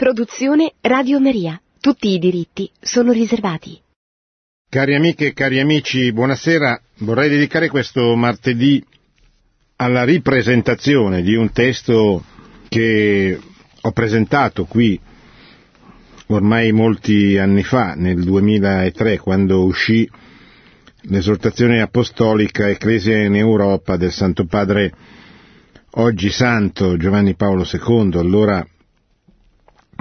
Produzione Radio Maria. Tutti i diritti sono riservati. Cari amiche e cari amici, buonasera. Vorrei dedicare questo martedì alla ripresentazione di un testo che ho presentato qui ormai molti anni fa, nel 2003, quando uscì l'esortazione apostolica Ecclesia in Europa del Santo Padre oggi Santo Giovanni Paolo II, allora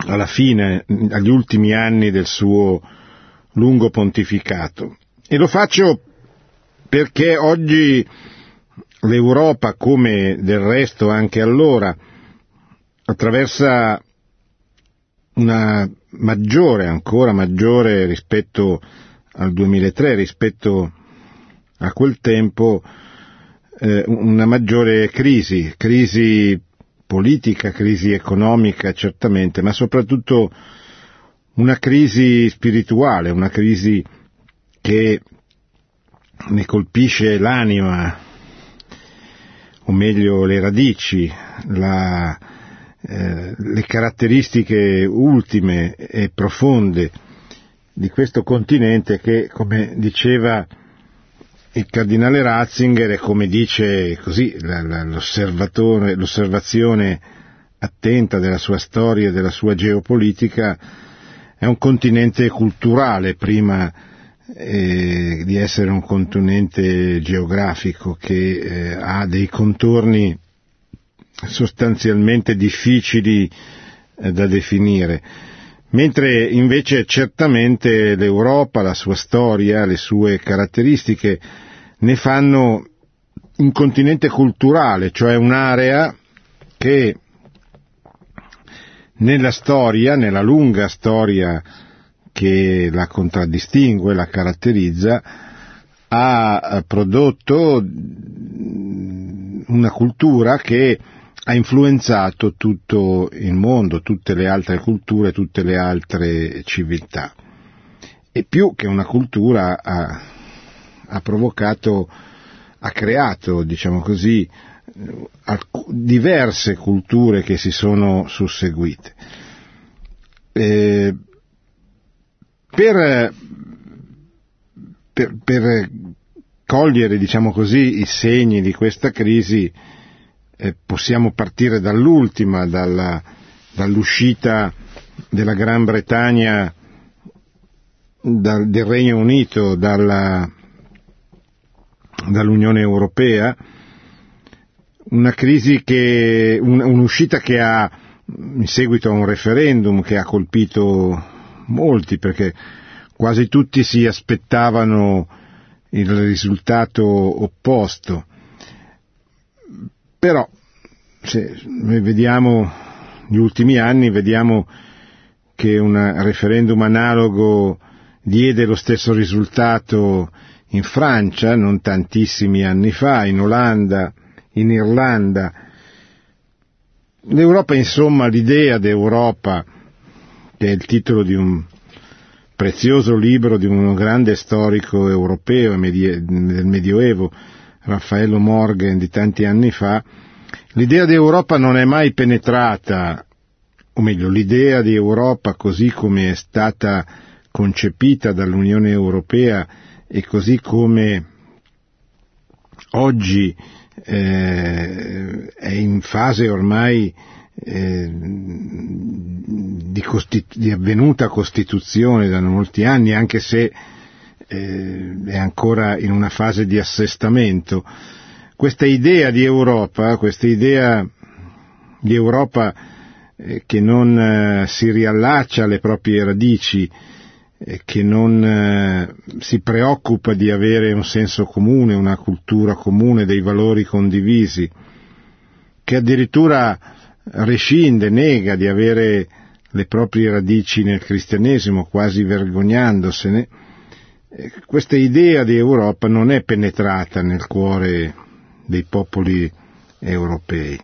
alla fine, agli ultimi anni del suo lungo pontificato. E lo faccio perché oggi l'Europa, come del resto anche allora, attraversa una maggiore, ancora maggiore rispetto al 2003, rispetto a quel tempo, eh, una maggiore crisi, crisi politica, crisi economica certamente, ma soprattutto una crisi spirituale, una crisi che ne colpisce l'anima, o meglio le radici, la, eh, le caratteristiche ultime e profonde di questo continente che, come diceva il cardinale Ratzinger è come dice così l'osservazione attenta della sua storia e della sua geopolitica, è un continente culturale prima eh, di essere un continente geografico che eh, ha dei contorni sostanzialmente difficili eh, da definire. Mentre invece certamente l'Europa, la sua storia, le sue caratteristiche ne fanno un continente culturale, cioè un'area che nella storia, nella lunga storia che la contraddistingue, la caratterizza, ha prodotto una cultura che ha influenzato tutto il mondo, tutte le altre culture, tutte le altre civiltà. E più che una cultura ha, ha provocato, ha creato, diciamo così, diverse culture che si sono susseguite. Per, per, per, cogliere, diciamo così, i segni di questa crisi, eh, possiamo partire dall'ultima, dalla, dall'uscita della Gran Bretagna dal, del Regno Unito dalla, dall'Unione Europea, una crisi che, un, un'uscita che ha, in seguito a un referendum che ha colpito molti perché quasi tutti si aspettavano il risultato opposto. Però, se vediamo gli ultimi anni, vediamo che un referendum analogo diede lo stesso risultato in Francia, non tantissimi anni fa, in Olanda, in Irlanda. L'Europa, insomma, l'idea d'Europa, che è il titolo di un prezioso libro di un grande storico europeo del Medioevo, Raffaello Morgan di tanti anni fa, l'idea di Europa non è mai penetrata, o meglio, l'idea di Europa così come è stata concepita dall'Unione Europea e così come oggi eh, è in fase ormai eh, di, costitu- di, avvenuta costituzione da molti anni, anche se eh, è ancora in una fase di assestamento. Questa idea di Europa, questa idea di Europa eh, che non eh, si riallaccia alle proprie radici, che non eh, si preoccupa di avere un senso comune, una cultura comune, dei valori condivisi, che addirittura rescinde, nega di avere le proprie radici nel cristianesimo, quasi vergognandosene, eh, questa idea di Europa non è penetrata nel cuore dei popoli europei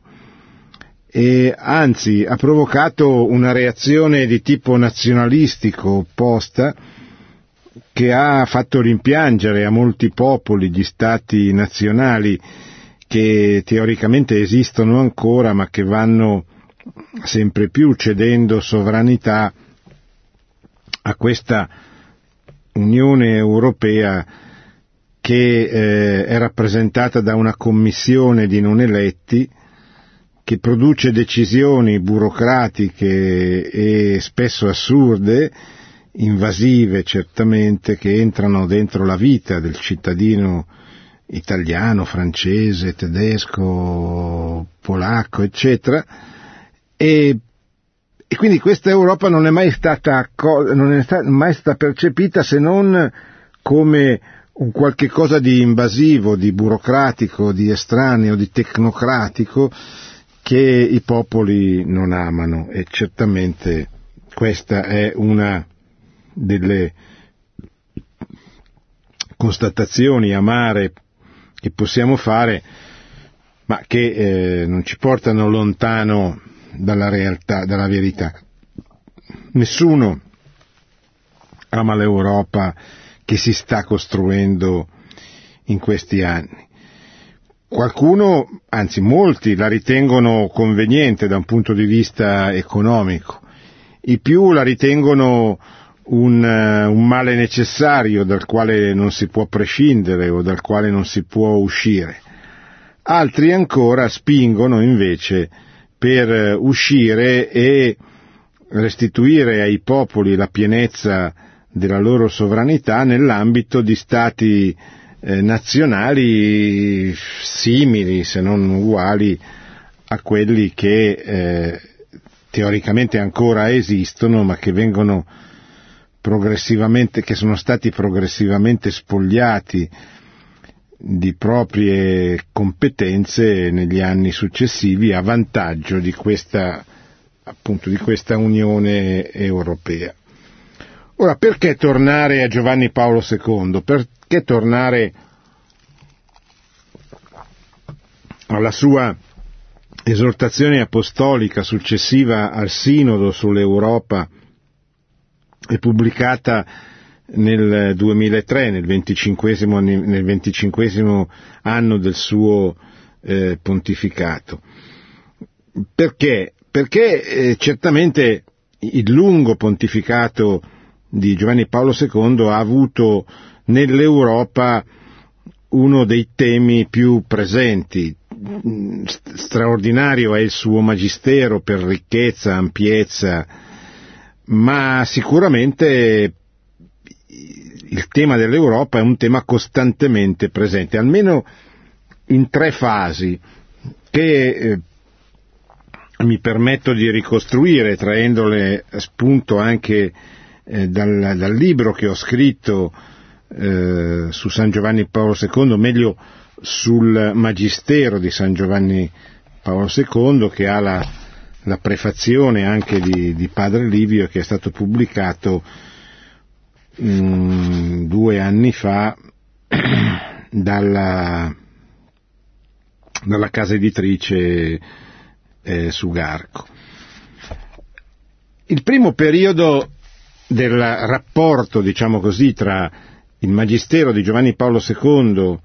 e anzi ha provocato una reazione di tipo nazionalistico opposta che ha fatto rimpiangere a molti popoli gli stati nazionali che teoricamente esistono ancora ma che vanno sempre più cedendo sovranità a questa Unione Europea che eh, è rappresentata da una commissione di non eletti che produce decisioni burocratiche e spesso assurde, invasive certamente, che entrano dentro la vita del cittadino italiano, francese, tedesco, polacco, eccetera, e, e quindi questa Europa non è mai stata, non è mai stata percepita se non come un qualche cosa di invasivo, di burocratico, di estraneo, di tecnocratico che i popoli non amano e certamente questa è una delle constatazioni amare che possiamo fare, ma che eh, non ci portano lontano dalla realtà, dalla verità. Nessuno ama l'Europa che si sta costruendo in questi anni. Qualcuno, anzi molti, la ritengono conveniente da un punto di vista economico, i più la ritengono un, uh, un, male necessario dal quale non si può prescindere o dal quale non si può uscire. Altri ancora spingono invece per uh, uscire e restituire ai popoli la pienezza della loro sovranità nell'ambito di stati eh, nazionali simili, se non uguali, a quelli che eh, teoricamente ancora esistono, ma che vengono progressivamente, che sono stati progressivamente spogliati di proprie competenze negli anni successivi a vantaggio di questa, appunto, di questa Unione Europea. Ora, perché tornare a Giovanni Paolo II? Perché tornare alla sua esortazione apostolica successiva al Sinodo sull'Europa è pubblicata nel 2003, nel 25, nel 25 anno del suo eh, pontificato. Perché? Perché eh, certamente il lungo pontificato di Giovanni Paolo II ha avuto nell'Europa uno dei temi più presenti. Straordinario è il suo magistero per ricchezza, ampiezza, ma sicuramente il tema dell'Europa è un tema costantemente presente, almeno in tre fasi che eh, mi permetto di ricostruire traendole spunto anche eh, dal, dal, libro che ho scritto eh, su San Giovanni Paolo II, meglio sul Magistero di San Giovanni Paolo II, che ha la, la prefazione anche di, di, Padre Livio, che è stato pubblicato mh, mm, due anni fa dalla, dalla casa editrice eh, Sugarco. Il primo periodo del rapporto, diciamo così, tra il Magistero di Giovanni Paolo II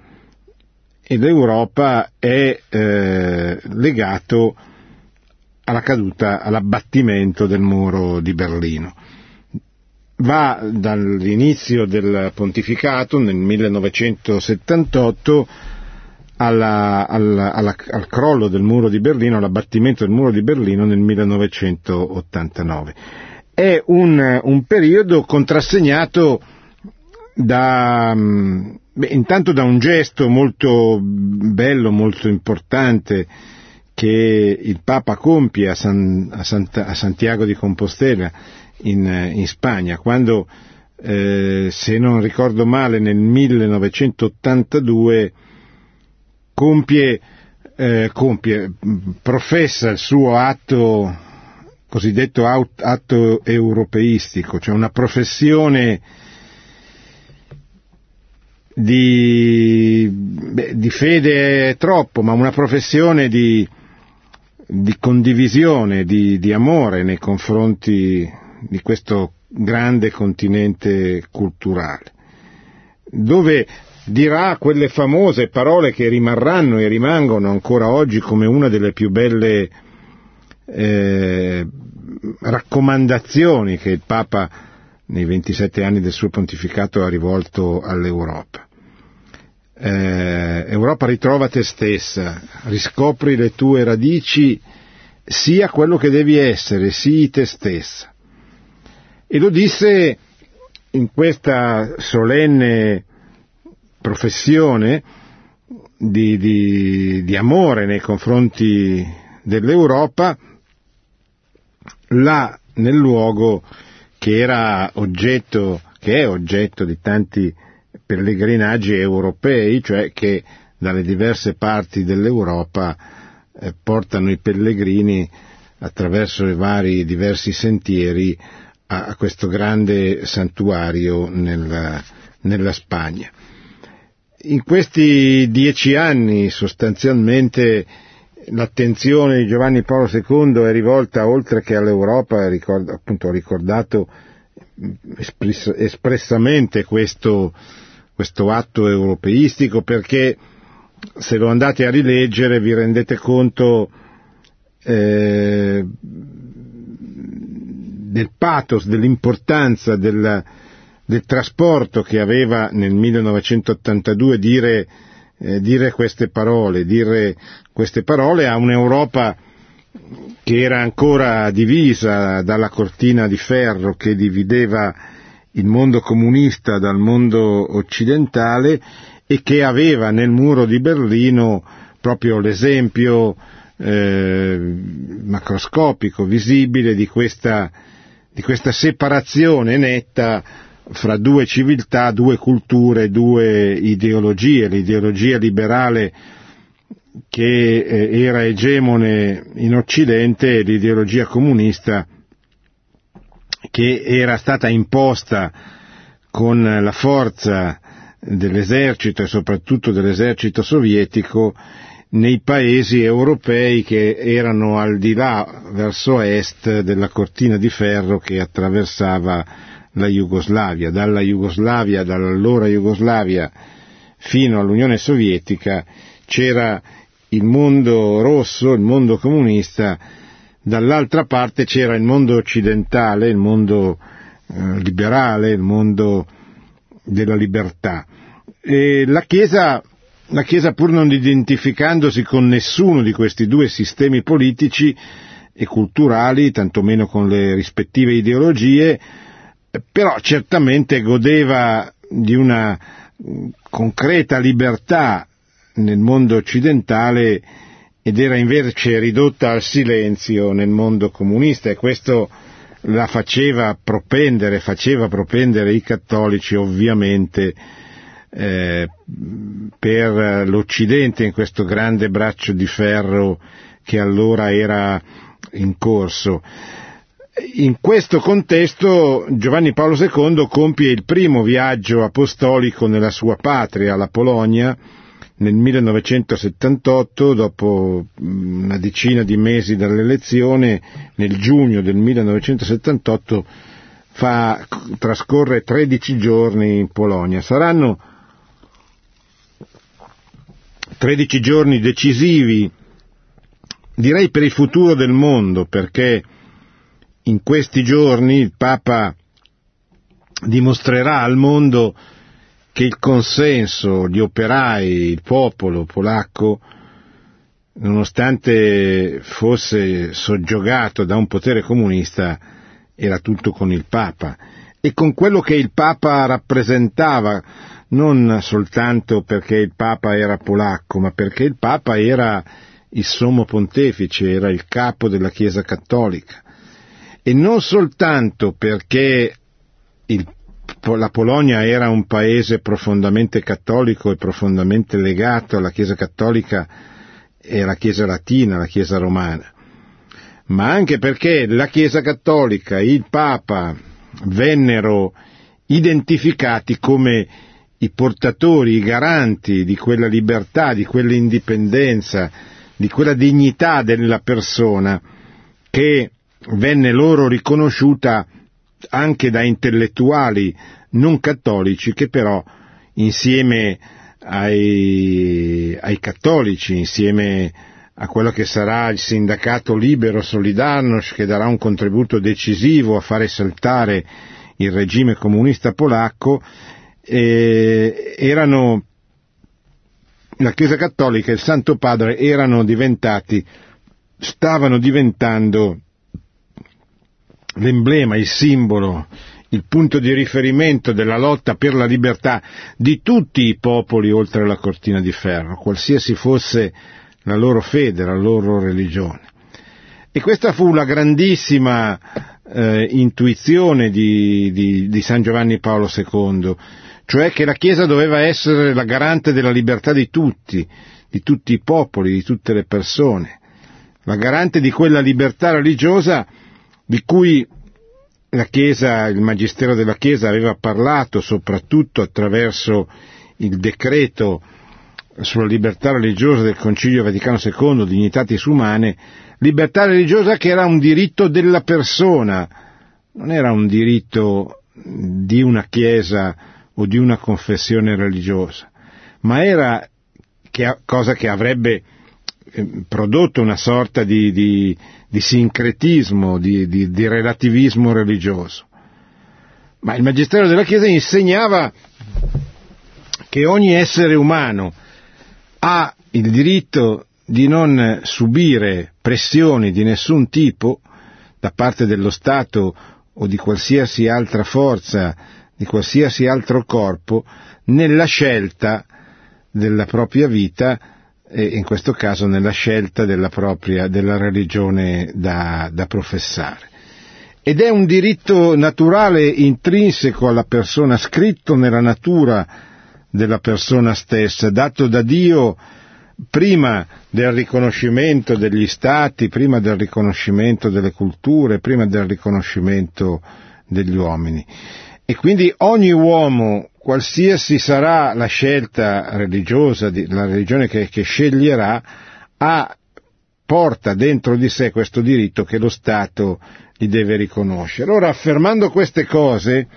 e l'Europa è eh, legato alla caduta, all'abbattimento del muro di Berlino. Va dall'inizio del pontificato nel 1978 alla, alla, alla, al crollo del muro di Berlino, all'abbattimento del muro di Berlino nel 1989 è un, un periodo contrassegnato da, mm, beh, intanto da un gesto molto bello, molto importante che il Papa compie a, San, a, Santa, a Santiago di Compostela in, in Spagna, quando, eh, se non ricordo male, nel 1982 compie, eh, compie, professa il suo atto cosiddetto atto europeistico, cioè una professione di, beh, di fede troppo, ma una professione di, di condivisione, di, di amore nei confronti di questo grande continente culturale, dove dirà quelle famose parole che rimarranno e rimangono ancora oggi come una delle più belle eh, raccomandazioni che il Papa nei 27 anni del suo pontificato ha rivolto all'Europa. Eh, Europa ritrova te stessa, riscopri le tue radici, sia quello che devi essere, sii te stessa. E lo disse in questa solenne professione di, di, di amore nei confronti dell'Europa, là nel luogo che era oggetto, che è oggetto di tanti pellegrinaggi europei, cioè che dalle diverse parti dell'Europa eh, portano i pellegrini attraverso i vari diversi sentieri a, a questo grande santuario nella, nella Spagna. In questi dieci anni sostanzialmente l'attenzione di Giovanni Paolo II è rivolta oltre che all'Europa, ricordo, appunto ho ricordato espressamente questo, questo atto europeistico perché se lo andate a rileggere vi rendete conto eh, del pathos, dell'importanza del, del, trasporto che aveva nel 1982 dire, eh, dire queste parole, dire queste parole a un'Europa che era ancora divisa dalla cortina di ferro che divideva il mondo comunista dal mondo occidentale e che aveva nel muro di Berlino proprio l'esempio eh, macroscopico, visibile di questa, di questa separazione netta fra due civiltà, due culture, due ideologie, l'ideologia liberale che eh, era egemone in Occidente e l'ideologia comunista che era stata imposta con la forza dell'esercito e soprattutto dell'esercito sovietico nei paesi europei che erano al di là, verso est, della cortina di ferro che attraversava la Jugoslavia. Dalla Jugoslavia, dall'allora Jugoslavia fino all'Unione Sovietica c'era il mondo rosso, il mondo comunista, dall'altra parte c'era il mondo occidentale, il mondo eh, liberale, il mondo della libertà. E la Chiesa, la Chiesa, pur non identificandosi con nessuno di questi due sistemi politici e culturali, tantomeno con le rispettive ideologie, però certamente godeva di una concreta libertà nel mondo occidentale ed era invece ridotta al silenzio nel mondo comunista e questo la faceva propendere, faceva propendere i cattolici ovviamente eh, per l'Occidente in questo grande braccio di ferro che allora era in corso. In questo contesto Giovanni Paolo II compie il primo viaggio apostolico nella sua patria, la Polonia, nel 1978, dopo mm, una decina di mesi dall'elezione, nel giugno del 1978, fa, trascorre 13 giorni in Polonia. Saranno 13 giorni decisivi, direi per il futuro del mondo, perché in questi giorni il Papa dimostrerà al mondo che il consenso, gli operai, il popolo polacco, nonostante fosse soggiogato da un potere comunista, era tutto con il Papa. E con quello che il Papa rappresentava, non soltanto perché il Papa era polacco, ma perché il Papa era il sommo pontefice, era il capo della Chiesa cattolica. E non soltanto perché il la Polonia era un paese profondamente cattolico e profondamente legato alla Chiesa cattolica e alla Chiesa latina, alla Chiesa romana, ma anche perché la Chiesa cattolica, il Papa, vennero identificati come i portatori, i garanti di quella libertà, di quell'indipendenza, di quella dignità della persona che venne loro riconosciuta anche da intellettuali non cattolici che però insieme ai, ai cattolici, insieme a quello che sarà il sindacato libero Solidarność che darà un contributo decisivo a fare saltare il regime comunista polacco, eh, erano la Chiesa Cattolica e il Santo Padre erano diventati, stavano diventando l'emblema, il simbolo, il punto di riferimento della lotta per la libertà di tutti i popoli oltre la cortina di ferro, qualsiasi fosse la loro fede, la loro religione. E questa fu la grandissima eh, intuizione di, di, di San Giovanni Paolo II, cioè che la Chiesa doveva essere la garante della libertà di tutti, di tutti i popoli, di tutte le persone, la garante di quella libertà religiosa di cui la Chiesa, il Magistero della Chiesa aveva parlato soprattutto attraverso il decreto sulla libertà religiosa del Concilio Vaticano II, Dignitatis Umane, libertà religiosa che era un diritto della persona, non era un diritto di una Chiesa o di una confessione religiosa, ma era cosa che avrebbe eh, prodotto una sorta di, di, di sincretismo, di, di, relativismo religioso. Ma il Magistero della Chiesa insegnava che ogni essere umano ha il diritto di non subire pressioni di nessun tipo da parte dello Stato o di qualsiasi altra forza, di qualsiasi altro corpo, nella scelta della propria vita e in questo caso nella scelta della propria, della religione da, da professare. Ed è un diritto naturale intrinseco alla persona, scritto nella natura della persona stessa, dato da Dio prima del riconoscimento degli stati, prima del riconoscimento delle culture, prima del riconoscimento degli uomini. E quindi ogni uomo, qualsiasi sarà la scelta religiosa, la religione che, che sceglierà, ha, porta dentro di sé questo diritto che lo Stato gli deve riconoscere. Ora, affermando queste cose,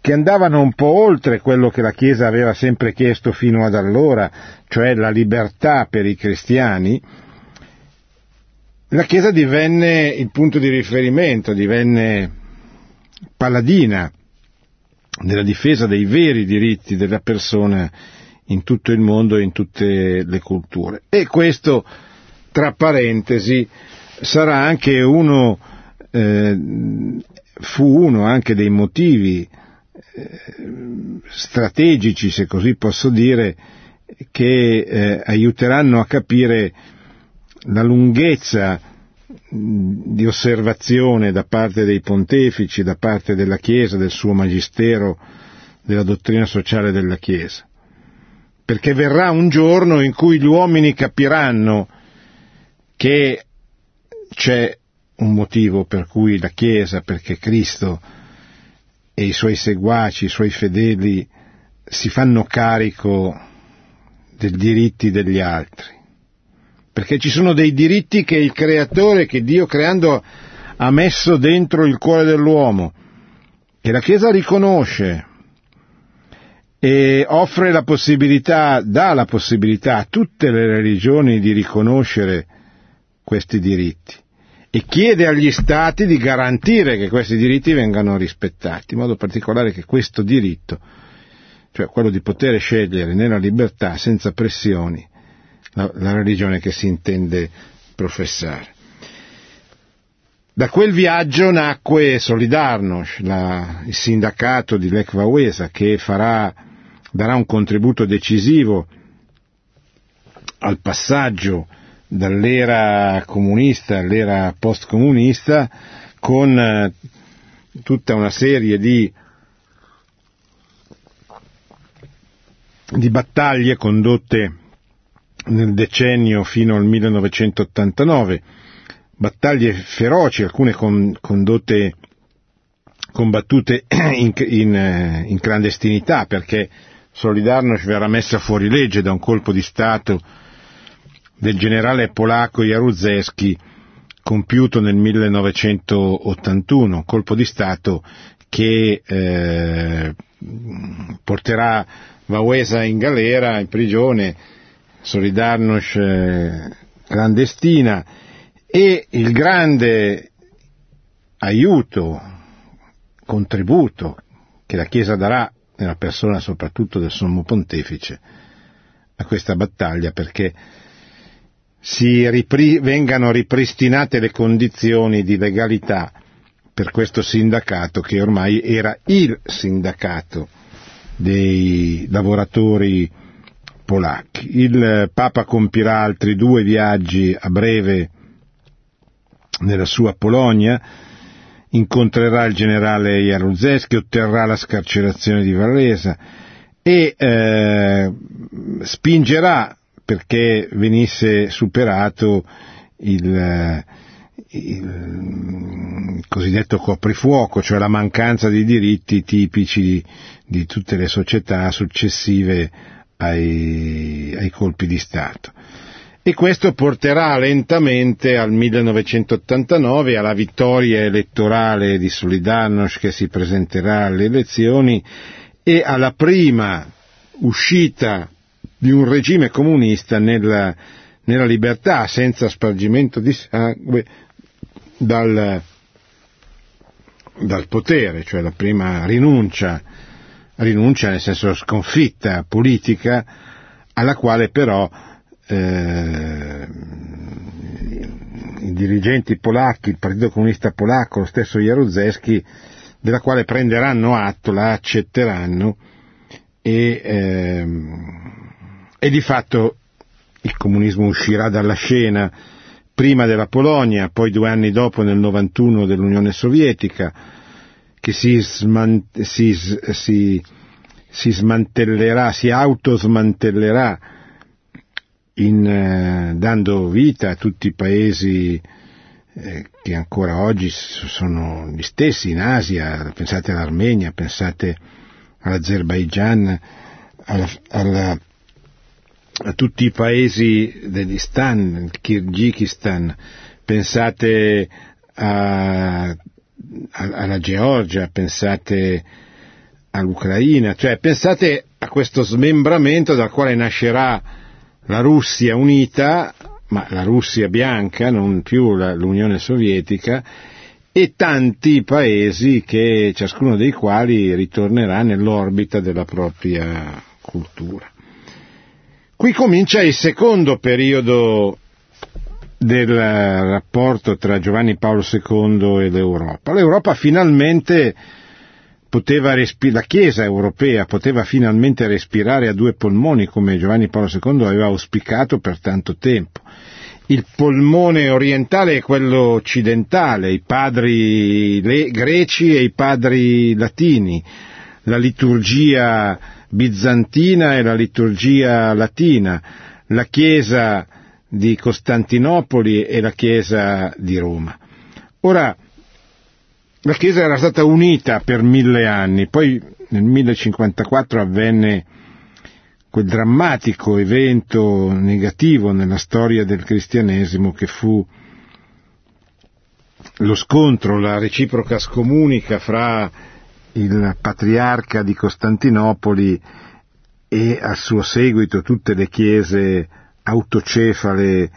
che andavano un po' oltre quello che la Chiesa aveva sempre chiesto fino ad allora, cioè la libertà per i cristiani, la Chiesa divenne il punto di riferimento, divenne paladina della difesa dei veri diritti della persona in tutto il mondo e in tutte le culture. E questo, tra parentesi, sarà anche uno, eh, fu uno anche dei motivi strategici, se così posso dire, che eh, aiuteranno a capire la lunghezza di osservazione da parte dei pontefici, da parte della Chiesa, del suo magistero, della dottrina sociale della Chiesa. Perché verrà un giorno in cui gli uomini capiranno che c'è un motivo per cui la Chiesa, perché Cristo e i suoi seguaci, i suoi fedeli si fanno carico dei diritti degli altri. Perché ci sono dei diritti che il creatore, che Dio creando ha messo dentro il cuore dell'uomo, che la Chiesa riconosce e offre la possibilità, dà la possibilità a tutte le religioni di riconoscere questi diritti e chiede agli Stati di garantire che questi diritti vengano rispettati, in modo particolare che questo diritto, cioè quello di poter scegliere nella libertà, senza pressioni, la, la religione che si intende professare. Da quel viaggio nacque Solidarność, la, il sindacato di Lech Wałęsa, che farà, darà un contributo decisivo al passaggio dall'era comunista all'era post-comunista con eh, tutta una serie di, di battaglie condotte nel decennio fino al 1989, battaglie feroci, alcune con, condotte, combattute in, in, eh, in clandestinità perché Solidarność verrà messa fuori legge da un colpo di Stato del generale polacco Jaruzelski compiuto nel 1981, colpo di Stato che eh, porterà Wałęsa in galera, in prigione, Solidarność eh, clandestina e il grande aiuto, contributo che la Chiesa darà nella persona soprattutto del Sommo Pontefice a questa battaglia perché ripri- vengano ripristinate le condizioni di legalità per questo sindacato che ormai era il sindacato dei lavoratori polacchi. Il Papa compirà altri due viaggi a breve nella sua Polonia, incontrerà il generale Jaruzelski, otterrà la scarcerazione di Varese e eh, spingerà perché venisse superato il, il cosiddetto coprifuoco, cioè la mancanza di diritti tipici di tutte le società successive ai, ai colpi di Stato. E questo porterà lentamente al 1989 alla vittoria elettorale di Solidarnosc che si presenterà alle elezioni e alla prima uscita di un regime comunista nella, nella libertà, senza spargimento di sangue, dal, dal potere, cioè la prima rinuncia, rinuncia nel senso sconfitta politica, alla quale però eh, i dirigenti polacchi, il Partito Comunista Polacco, lo stesso Jaruzelski, della quale prenderanno atto, la accetteranno e, ehm, e di fatto il comunismo uscirà dalla scena. Prima della Polonia, poi due anni dopo nel 91 dell'Unione Sovietica, che si, sman- si, si, si smantellerà, si autosmantellerà in, eh, dando vita a tutti i paesi eh, che ancora oggi sono gli stessi in Asia, pensate all'Armenia, pensate all'Azerbaigian, alla, alla a tutti i paesi degli Stan, il Kirghizistan, pensate a, alla Georgia, pensate all'Ucraina, cioè pensate a questo smembramento dal quale nascerà la Russia unita, ma la Russia bianca, non più la, l'Unione Sovietica, e tanti paesi che, ciascuno dei quali ritornerà nell'orbita della propria cultura. Qui comincia il secondo periodo del rapporto tra Giovanni Paolo II e l'Europa. L'Europa finalmente poteva respirare, la Chiesa europea poteva finalmente respirare a due polmoni come Giovanni Paolo II aveva auspicato per tanto tempo. Il polmone orientale è quello occidentale, i padri greci e i padri latini, la liturgia bizantina e la liturgia latina, la Chiesa di Costantinopoli e la Chiesa di Roma. Ora, la Chiesa era stata unita per mille anni, poi nel 1054 avvenne quel drammatico evento negativo nella storia del cristianesimo che fu lo scontro, la reciproca scomunica fra il patriarca di Costantinopoli e a suo seguito tutte le chiese autocefale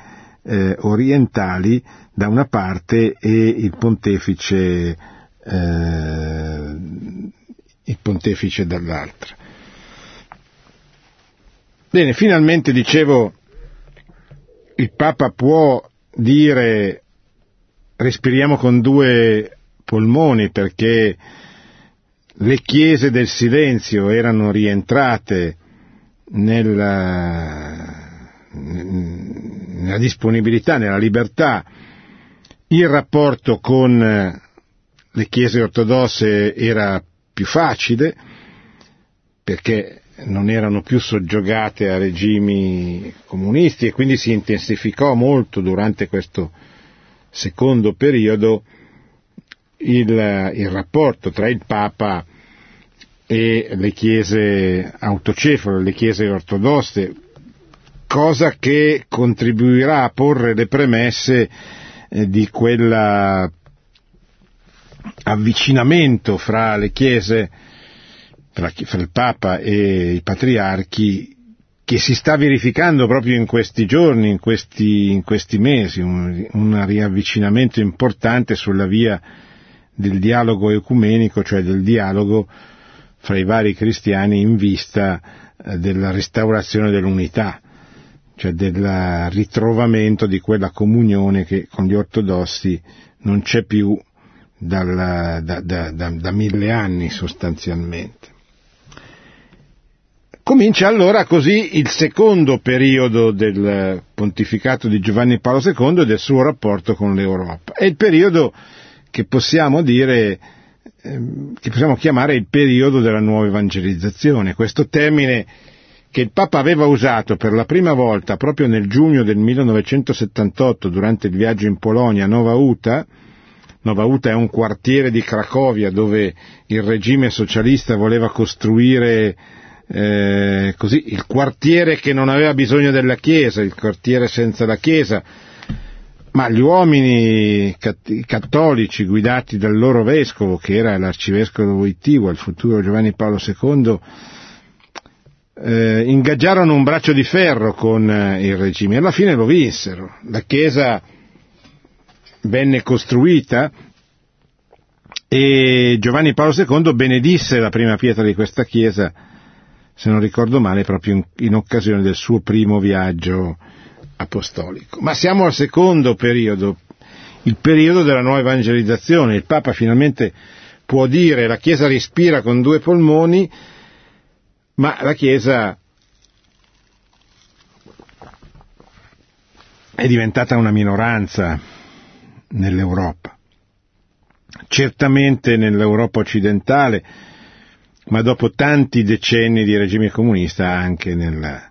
eh, orientali da una parte e il pontefice, eh, il pontefice dall'altra. Bene, finalmente dicevo, il Papa può dire respiriamo con due polmoni perché le chiese del silenzio erano rientrate nella, nella disponibilità, nella libertà, il rapporto con le chiese ortodosse era più facile perché non erano più soggiogate a regimi comunisti e quindi si intensificò molto durante questo secondo periodo il, il rapporto tra il Papa e le chiese autocefale, le chiese ortodosse, cosa che contribuirà a porre le premesse eh, di quell'avvicinamento fra le chiese, fra, fra il Papa e i patriarchi che si sta verificando proprio in questi giorni, in questi, in questi mesi, un, un riavvicinamento importante sulla via del dialogo ecumenico, cioè del dialogo fra i vari cristiani in vista eh, della restaurazione dell'unità, cioè del ritrovamento di quella comunione che con gli ortodossi non c'è più dal, da, da, da, da mille anni sostanzialmente. Comincia allora così il secondo periodo del pontificato di Giovanni Paolo II e del suo rapporto con l'Europa. È il periodo che possiamo dire, ehm, che possiamo chiamare il periodo della nuova evangelizzazione. Questo termine che il Papa aveva usato per la prima volta proprio nel giugno del 1978 durante il viaggio in Polonia a Nova Uta, Nova Uta è un quartiere di Cracovia dove il regime socialista voleva costruire eh, così, il quartiere che non aveva bisogno della Chiesa, il quartiere senza la Chiesa, ma gli uomini cattolici guidati dal loro vescovo, che era l'arcivescovo Wojtyła, il futuro Giovanni Paolo II, eh, ingaggiarono un braccio di ferro con eh, il regime e alla fine lo vinsero. La Chiesa venne costruita e Giovanni Paolo II benedisse la prima pietra di questa chiesa se non ricordo male, proprio in, in occasione del suo primo viaggio apostolico. Ma siamo al secondo periodo, il periodo della nuova evangelizzazione. Il Papa finalmente può dire la Chiesa respira con due polmoni, ma la Chiesa è diventata una minoranza nell'Europa. Certamente nell'Europa occidentale ma dopo tanti decenni di regime comunista anche nella,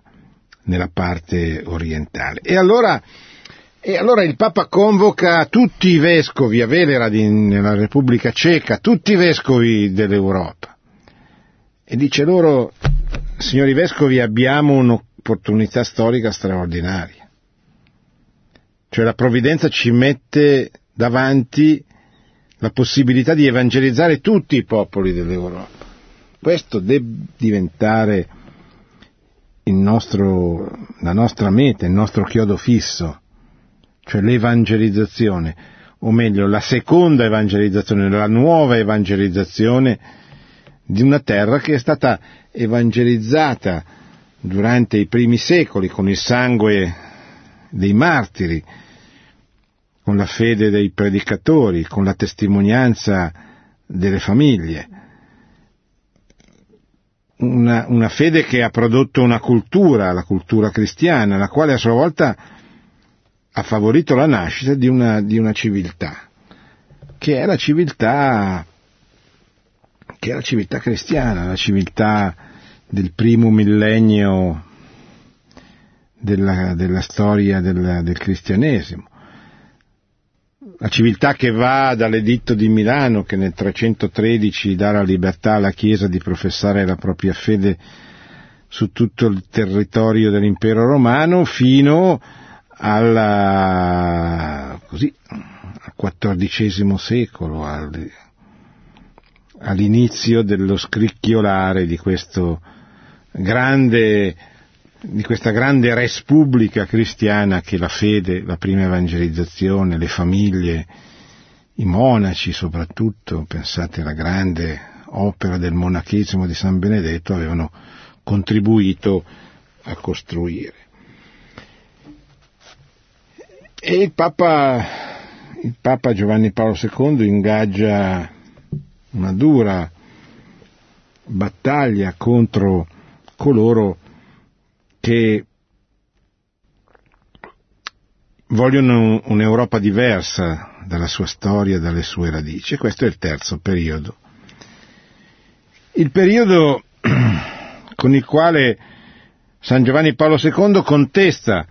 nella parte orientale. E allora, e allora, il Papa convoca tutti i vescovi a Velera nella Repubblica Ceca, tutti i vescovi dell'Europa, e dice loro, signori vescovi, abbiamo un'opportunità storica straordinaria. Cioè la provvidenza ci mette davanti la possibilità di evangelizzare tutti i popoli dell'Europa. Questo deve diventare nostro, la nostra meta, il nostro chiodo fisso, cioè l'evangelizzazione, o meglio la seconda evangelizzazione, la nuova evangelizzazione di una terra che è stata evangelizzata durante i primi secoli con il sangue dei martiri, con la fede dei predicatori, con la testimonianza delle famiglie. Una, una, fede che ha prodotto una cultura, la cultura cristiana, la quale a sua volta ha favorito la nascita di una, di una civiltà, che è la civiltà, che è la civiltà cristiana, la civiltà del primo millennio della, della storia del, del cristianesimo. La civiltà che va dall'editto di Milano che nel 313 dà la libertà alla Chiesa di professare la propria fede su tutto il territorio dell'impero romano fino alla, così, al XIV secolo, al, all'inizio dello scricchiolare di grande di questa grande res pubblica cristiana che la fede, la prima evangelizzazione, le famiglie, i monaci soprattutto, pensate alla grande opera del monachesimo di San Benedetto, avevano contribuito a costruire. E il Papa, il Papa Giovanni Paolo II ingaggia una dura battaglia contro coloro che vogliono un'Europa diversa dalla sua storia dalle sue radici. Questo è il terzo periodo. Il periodo con il quale San Giovanni Paolo II contesta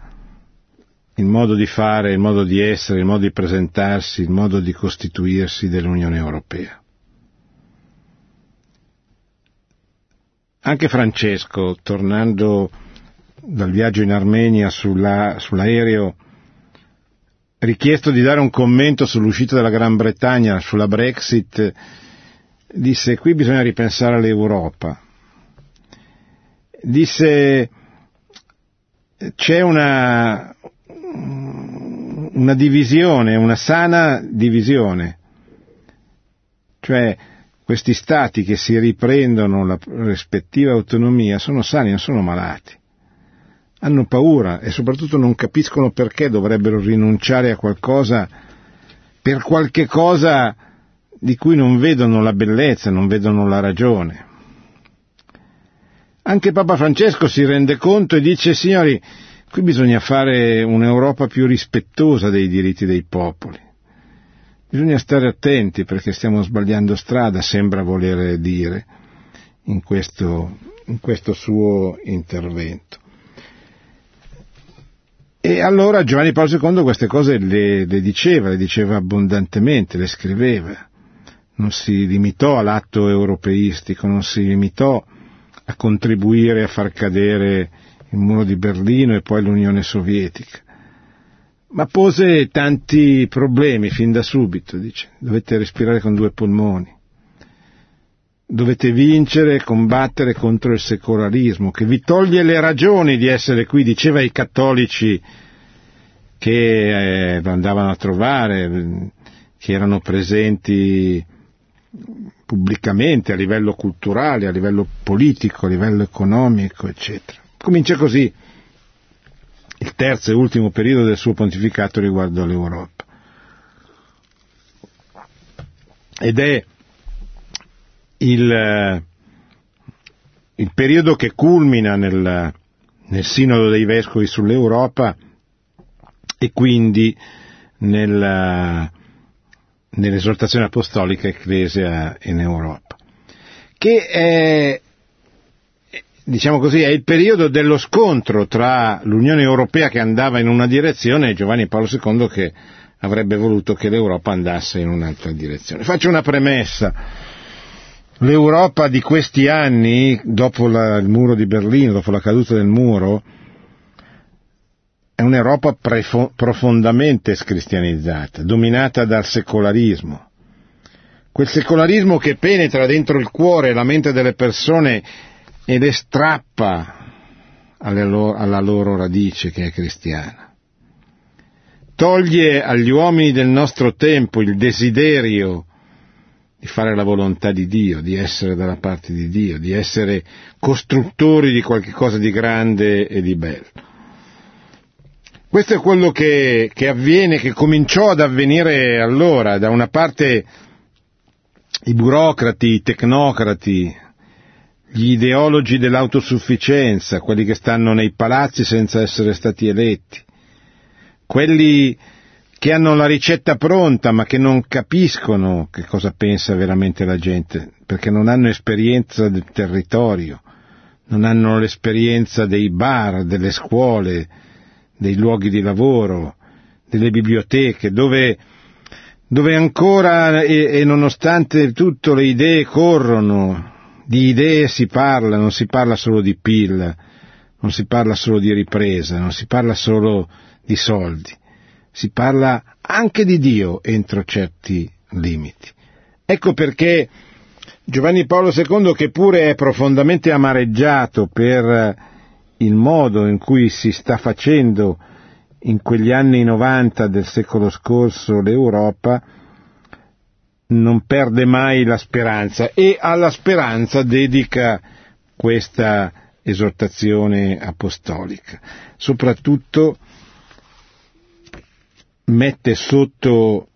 il modo di fare, il modo di essere, il modo di presentarsi, il modo di costituirsi dell'Unione Europea. Anche Francesco, tornando dal viaggio in Armenia sulla, sull'aereo richiesto di dare un commento sull'uscita della Gran Bretagna, sulla Brexit, disse qui bisogna ripensare all'Europa. Disse c'è una, una divisione, una sana divisione, cioè questi stati che si riprendono la rispettiva autonomia sono sani, non sono malati. Hanno paura e soprattutto non capiscono perché dovrebbero rinunciare a qualcosa per qualche cosa di cui non vedono la bellezza, non vedono la ragione. Anche Papa Francesco si rende conto e dice, signori, qui bisogna fare un'Europa più rispettosa dei diritti dei popoli. Bisogna stare attenti perché stiamo sbagliando strada, sembra voler dire in questo, in questo suo intervento. E allora Giovanni Paolo II queste cose le, le, diceva, le diceva abbondantemente, le scriveva. Non si limitò all'atto europeistico, non si limitò a contribuire a far cadere il muro di Berlino e poi l'Unione Sovietica. Ma pose tanti problemi fin da subito, dice, dovete respirare con due polmoni, dovete vincere e combattere contro il secolarismo, che vi toglie le ragioni di essere qui, diceva ai cattolici che eh, andavano a trovare, che erano presenti pubblicamente a livello culturale, a livello politico, a livello economico, eccetera. Comincia così il terzo e ultimo periodo del suo pontificato riguardo all'Europa. Ed è il, eh, il periodo che culmina nel, nel Sinodo dei Vescovi sull'Europa e quindi nella, nell'esortazione apostolica Ecclesia in Europa, che è, diciamo così, è il periodo dello scontro tra l'Unione Europea che andava in una direzione e Giovanni Paolo II che avrebbe voluto che l'Europa andasse in un'altra direzione. Faccio una premessa. L'Europa di questi anni, dopo la, il muro di Berlino, dopo la caduta del muro, è un'Europa prefo- profondamente scristianizzata, dominata dal secolarismo. Quel secolarismo che penetra dentro il cuore e la mente delle persone e le strappa loro, alla loro radice che è cristiana. Toglie agli uomini del nostro tempo il desiderio di fare la volontà di Dio, di essere dalla parte di Dio, di essere costruttori di qualche cosa di grande e di bello. Questo è quello che, che avviene, che cominciò ad avvenire allora, da una parte i burocrati, i tecnocrati, gli ideologi dell'autosufficienza, quelli che stanno nei palazzi senza essere stati eletti, quelli che hanno la ricetta pronta ma che non capiscono che cosa pensa veramente la gente, perché non hanno esperienza del territorio, non hanno l'esperienza dei bar, delle scuole, dei luoghi di lavoro, delle biblioteche, dove, dove ancora e, e nonostante tutto le idee corrono, di idee si parla, non si parla solo di PIL, non si parla solo di ripresa, non si parla solo di soldi, si parla anche di Dio entro certi limiti. Ecco perché Giovanni Paolo II, che pure è profondamente amareggiato per il modo in cui si sta facendo in quegli anni 90 del secolo scorso l'Europa, non perde mai la speranza e alla speranza dedica questa esortazione apostolica. Soprattutto mette sotto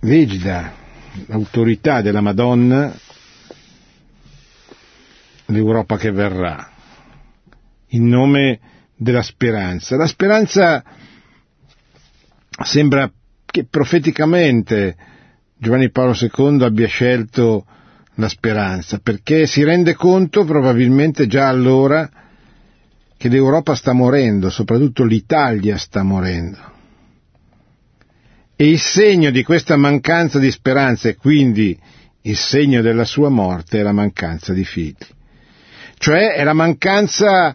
l'egida, l'autorità della Madonna l'Europa che verrà, in nome della speranza. La speranza sembra che profeticamente Giovanni Paolo II abbia scelto la speranza, perché si rende conto probabilmente già allora che l'Europa sta morendo, soprattutto l'Italia sta morendo. E il segno di questa mancanza di speranza e quindi il segno della sua morte è la mancanza di figli cioè è la mancanza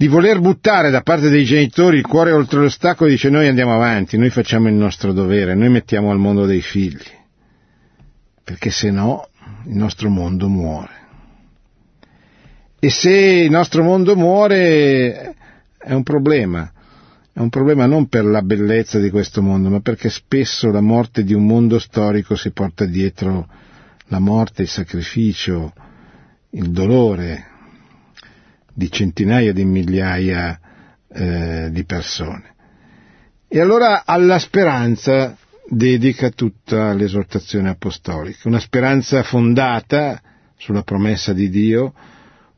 di voler buttare da parte dei genitori il cuore oltre l'ostacolo e dice noi andiamo avanti, noi facciamo il nostro dovere, noi mettiamo al mondo dei figli, perché se no il nostro mondo muore. E se il nostro mondo muore è un problema, è un problema non per la bellezza di questo mondo, ma perché spesso la morte di un mondo storico si porta dietro la morte, il sacrificio, il dolore di centinaia di migliaia eh, di persone. E allora alla speranza dedica tutta l'esortazione apostolica, una speranza fondata sulla promessa di Dio,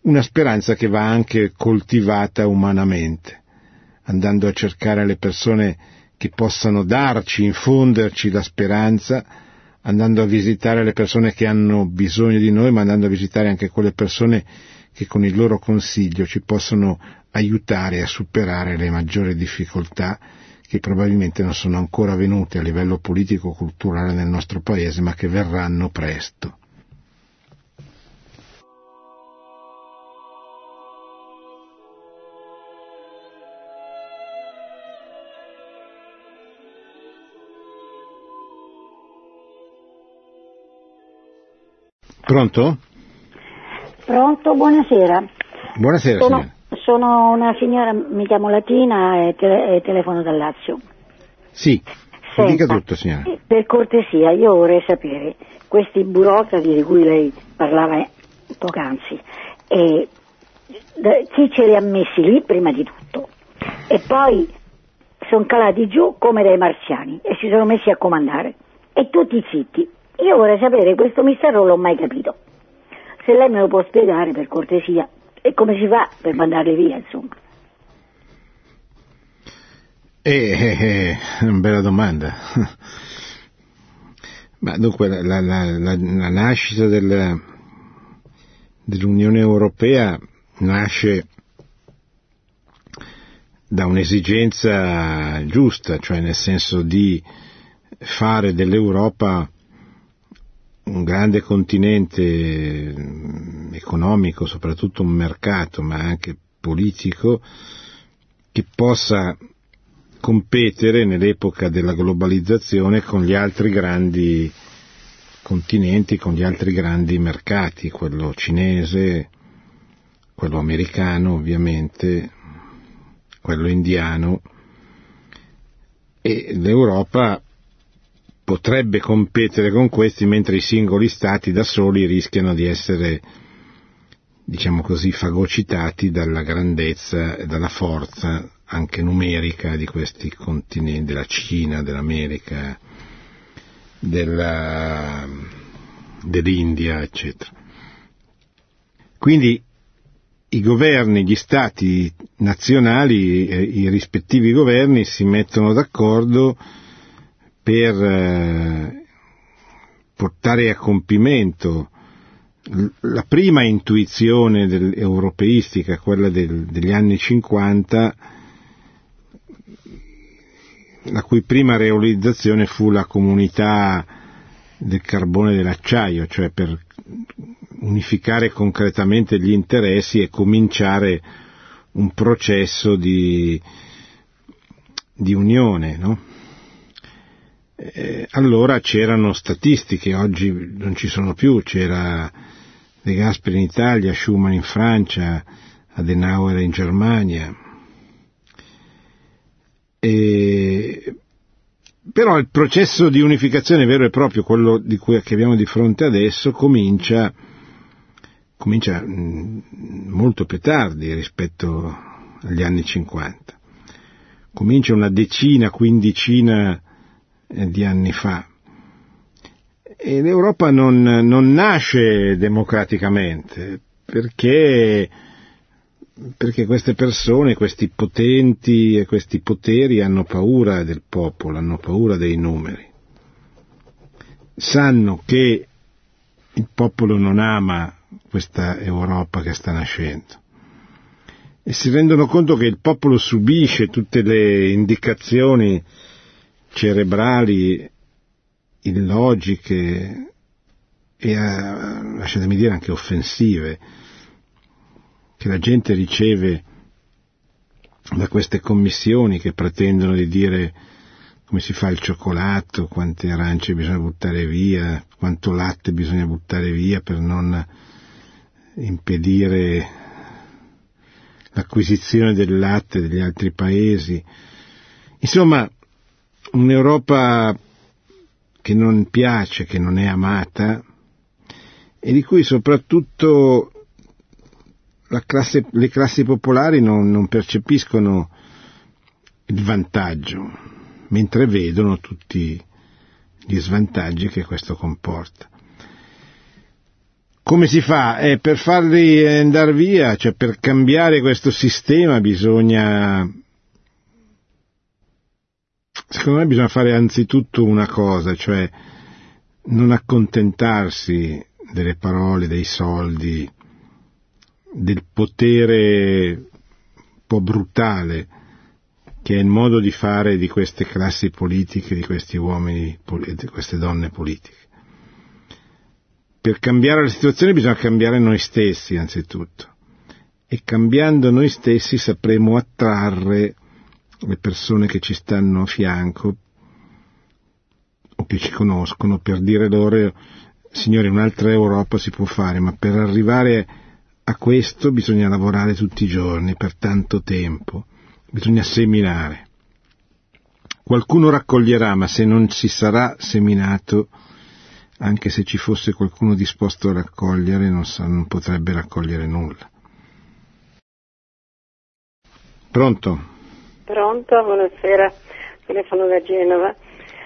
una speranza che va anche coltivata umanamente, andando a cercare le persone che possano darci, infonderci la speranza, andando a visitare le persone che hanno bisogno di noi, ma andando a visitare anche quelle persone che con il loro consiglio ci possono aiutare a superare le maggiori difficoltà che probabilmente non sono ancora venute a livello politico-culturale nel nostro paese, ma che verranno presto. Pronto? Pronto, buonasera. Buonasera sono, signora. Sono una signora, mi chiamo Latina e, te- e telefono dal Lazio. Sì, Senta, dica tutto signora. Per cortesia, io vorrei sapere, questi burocrati di cui lei parlava poc'anzi, eh, chi ce li ha messi lì prima di tutto? E poi sono calati giù come dei marziani e si sono messi a comandare. E tutti zitti. Io vorrei sapere, questo mistero non l'ho mai capito. Se lei me lo può spiegare per cortesia, e come si fa per mandarli via, insomma. Eh, eh, eh, una bella domanda. Ma dunque la- la- la- la nascita del- dell'Unione Europea nasce da un'esigenza giusta, cioè nel senso di fare dell'Europa un grande continente mm, economico, soprattutto un mercato, ma anche politico, che possa competere nell'epoca della globalizzazione con gli altri grandi continenti, con gli altri grandi mercati, quello cinese, quello americano ovviamente, quello indiano. E l'Europa potrebbe competere con questi mentre i singoli stati da soli rischiano di essere diciamo così fagocitati dalla grandezza e dalla forza anche numerica di questi continenti, della Cina, dell'America, della, dell'India, eccetera. Quindi i governi, gli stati nazionali, eh, i rispettivi governi si mettono d'accordo per eh, portare a compimento la prima intuizione europeistica, quella del- degli anni 50, la cui prima realizzazione fu la comunità del carbone e dell'acciaio, cioè per unificare concretamente gli interessi e cominciare un processo di, di unione. No? Eh, allora c'erano statistiche, oggi non ci sono più, c'era De Gasperi in Italia, Schumann in Francia, Adenauer in Germania. E, però il processo di unificazione vero e proprio, quello di cui, che abbiamo di fronte adesso, comincia, comincia mh, molto più tardi rispetto agli anni 50. Comincia una decina, quindicina di anni fa. E l'Europa non, non nasce democraticamente, perché, perché queste persone, questi potenti e questi poteri hanno paura del popolo, hanno paura dei numeri. Sanno che il popolo non ama questa Europa che sta nascendo e si rendono conto che il popolo subisce tutte le indicazioni cerebrali, illogiche e, eh, lasciatemi dire, anche offensive che la gente riceve da queste commissioni che pretendono di dire come si fa il cioccolato, quante arance bisogna buttare via, quanto latte bisogna buttare via per non impedire l'acquisizione del latte degli altri paesi. Insomma, un'Europa che non piace, che non è amata e di cui soprattutto classe, le classi popolari non, non percepiscono il vantaggio, mentre vedono tutti gli svantaggi che questo comporta. Come si fa? Eh, per farli andare via, cioè per cambiare questo sistema bisogna secondo me bisogna fare anzitutto una cosa, cioè non accontentarsi delle parole, dei soldi, del potere un po' brutale che è il modo di fare di queste classi politiche, di questi uomini, di queste donne politiche. Per cambiare la situazione bisogna cambiare noi stessi anzitutto e cambiando noi stessi sapremo attrarre le persone che ci stanno a fianco o che ci conoscono per dire loro signore un'altra Europa si può fare ma per arrivare a questo bisogna lavorare tutti i giorni per tanto tempo bisogna seminare qualcuno raccoglierà ma se non si sarà seminato anche se ci fosse qualcuno disposto a raccogliere, non, sa, non potrebbe raccogliere nulla. Pronto? Pronto, buonasera, telefono da Genova.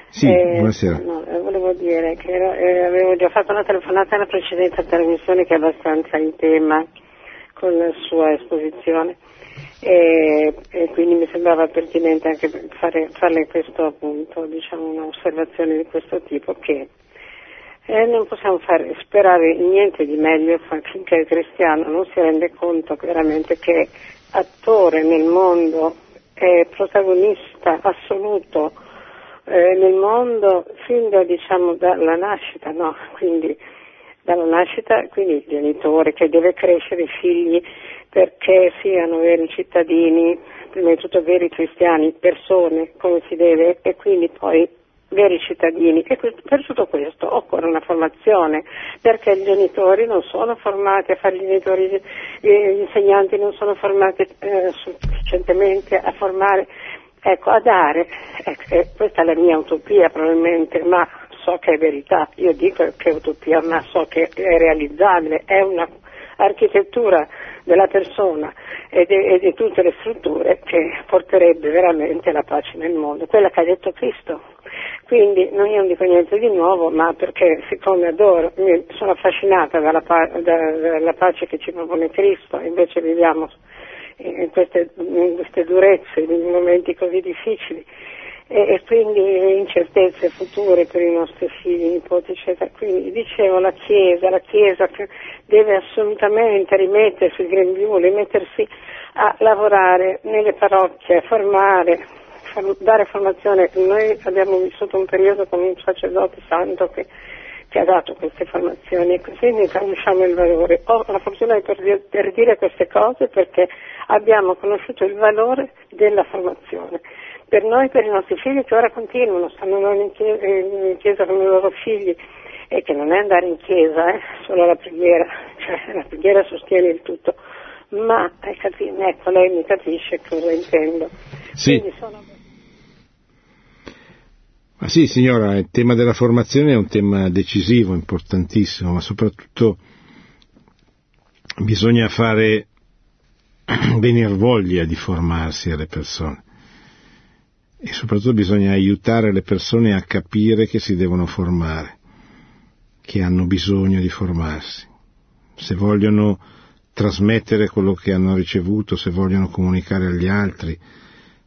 Sì, eh, buonasera. No, eh, volevo dire che ero, eh, avevo già fatto una telefonata alla precedente trasmissione che è abbastanza in tema con la sua esposizione e, e quindi mi sembrava pertinente anche fare, farle questo appunto, diciamo un'osservazione di questo tipo che eh, non possiamo fare, sperare niente di meglio finché il cristiano non si rende conto veramente che attore nel mondo, è protagonista assoluto eh, nel mondo fin da, diciamo, dalla nascita, no? quindi dalla nascita, quindi il genitore che deve crescere i figli perché siano veri cittadini, prima di tutto veri cristiani, persone come si deve e quindi poi veri cittadini. E per tutto questo occorre una formazione perché i genitori non sono formati a fare i genitori, gli insegnanti non sono formati eh, sufficientemente a formare, ecco, a dare, ecco, questa è la mia utopia probabilmente, ma so che è verità, io dico che è utopia, ma so che è realizzabile, è un'architettura della persona e di tutte le strutture che porterebbe veramente la pace nel mondo, quella che ha detto Cristo. Quindi non io non dico niente di nuovo, ma perché siccome adoro, sono affascinata dalla, dalla pace che ci propone Cristo, invece viviamo in queste, in queste durezze, in momenti così difficili e, e, quindi incertezze future per i nostri figli, nipoti, eccetera. Quindi dicevo la Chiesa, la Chiesa deve assolutamente rimettersi il grembiule, mettersi a lavorare nelle parrocchie, a formare, dare formazione. Noi abbiamo vissuto un periodo con un sacerdote santo che, che ha dato queste formazioni e quindi conosciamo il valore. Ho la fortuna per, per dire queste cose perché abbiamo conosciuto il valore della formazione per noi per i nostri figli che ora continuano, stanno in chiesa, in chiesa con i loro figli e che non è andare in chiesa, eh, solo la preghiera, cioè la preghiera sostiene il tutto, ma ecco, lei mi capisce cosa intendo. Sì. Ma sì, signora, il tema della formazione è un tema decisivo, importantissimo, ma soprattutto bisogna fare venire voglia di formarsi alle persone e soprattutto bisogna aiutare le persone a capire che si devono formare, che hanno bisogno di formarsi. Se vogliono trasmettere quello che hanno ricevuto, se vogliono comunicare agli altri,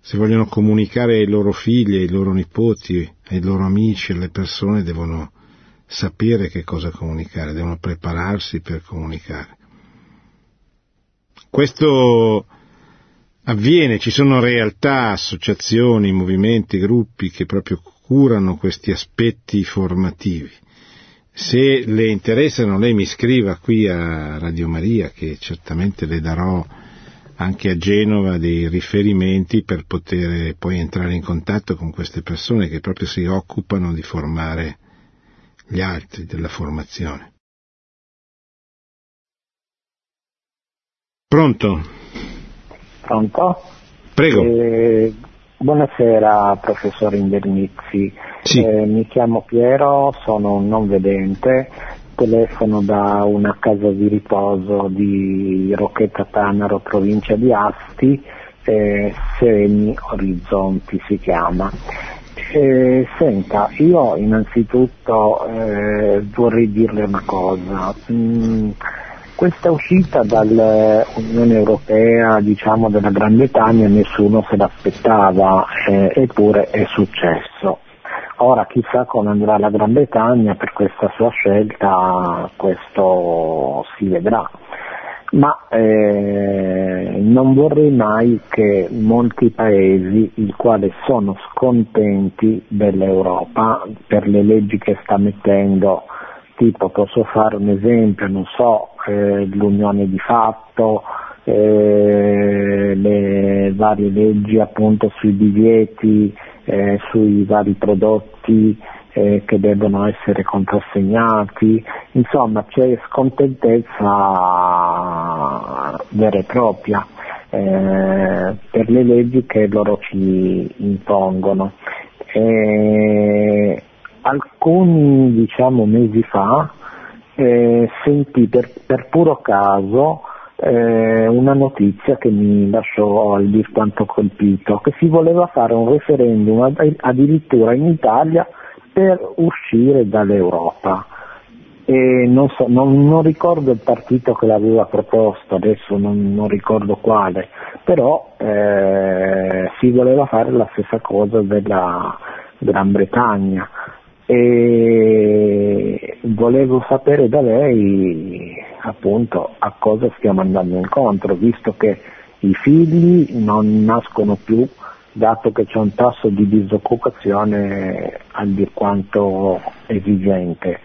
se vogliono comunicare ai loro figli, ai loro nipoti, ai loro amici, alle persone, devono sapere che cosa comunicare, devono prepararsi per comunicare. Questo avviene, ci sono realtà, associazioni, movimenti, gruppi che proprio curano questi aspetti formativi. Se le interessano lei mi scriva qui a Radio Maria che certamente le darò anche a Genova dei riferimenti per poter poi entrare in contatto con queste persone che proprio si occupano di formare gli altri della formazione. Pronto? Pronto? Prego. Eh, buonasera professor Indernizzi, Sì. Eh, mi chiamo Piero, sono un non vedente, telefono da una casa di riposo di Rocchetta Tanaro, provincia di Asti, eh, Segni Orizzonti si chiama. Eh, senta, io innanzitutto eh, vorrei dirle una cosa. Mm, questa uscita dall'Unione Europea, diciamo della Gran Bretagna, nessuno se l'aspettava, eh, eppure è successo. Ora chissà come andrà la Gran Bretagna per questa sua scelta, questo si vedrà. Ma eh, non vorrei mai che molti paesi, i quali sono scontenti dell'Europa per le leggi che sta mettendo, tipo posso fare un esempio, non so, eh, l'unione di fatto, eh, le varie leggi appunto sui divieti, eh, sui vari prodotti eh, che devono essere contrassegnati, insomma c'è scontentezza vera e propria eh, per le leggi che loro ci impongono. Eh, alcuni diciamo mesi fa eh, sentì per, per puro caso eh, una notizia che mi lasciò al dir quanto colpito, che si voleva fare un referendum ad- addirittura in Italia per uscire dall'Europa. Non, so- non- non ricordo il partito che l'aveva proposto, adesso non, non ricordo quale, però eh, si voleva fare la stessa cosa della Gran Bretagna e volevo sapere da lei appunto a cosa stiamo andando incontro, visto che i figli non nascono più, dato che c'è un tasso di disoccupazione al dir quanto esigente.